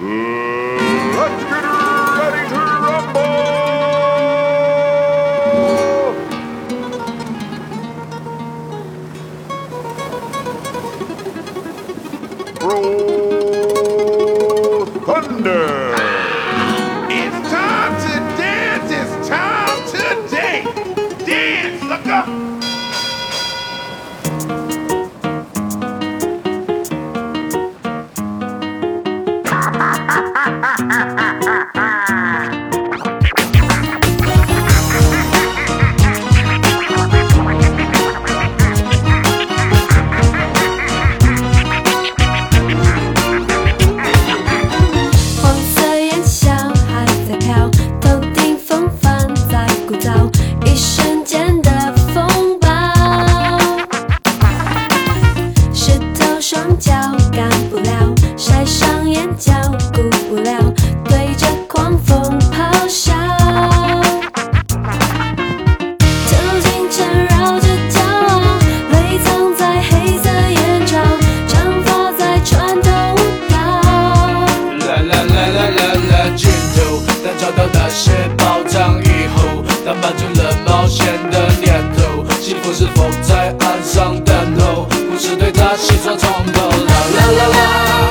Let's get ready to rumble! Roll thunder! 一瞬间的风暴，湿透双脚，干不了，晒伤眼角。西装冲破啦啦啦啦。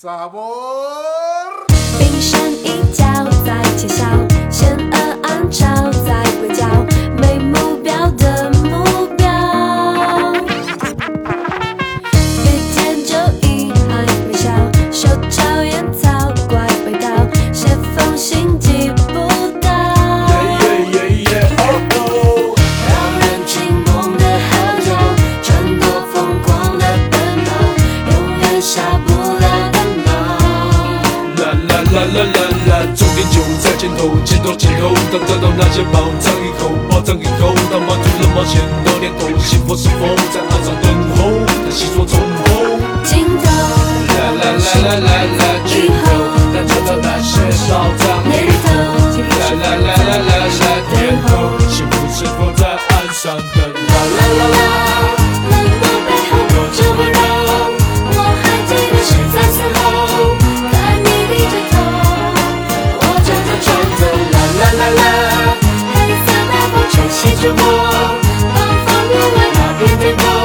杀！啵！冰山一角在窃笑，险恶暗潮在回叫。后，前头前后，等得到那些宝藏以后，宝藏以后，当满足了冒险的念头，是否是否在岸上等候？当方便了那片天。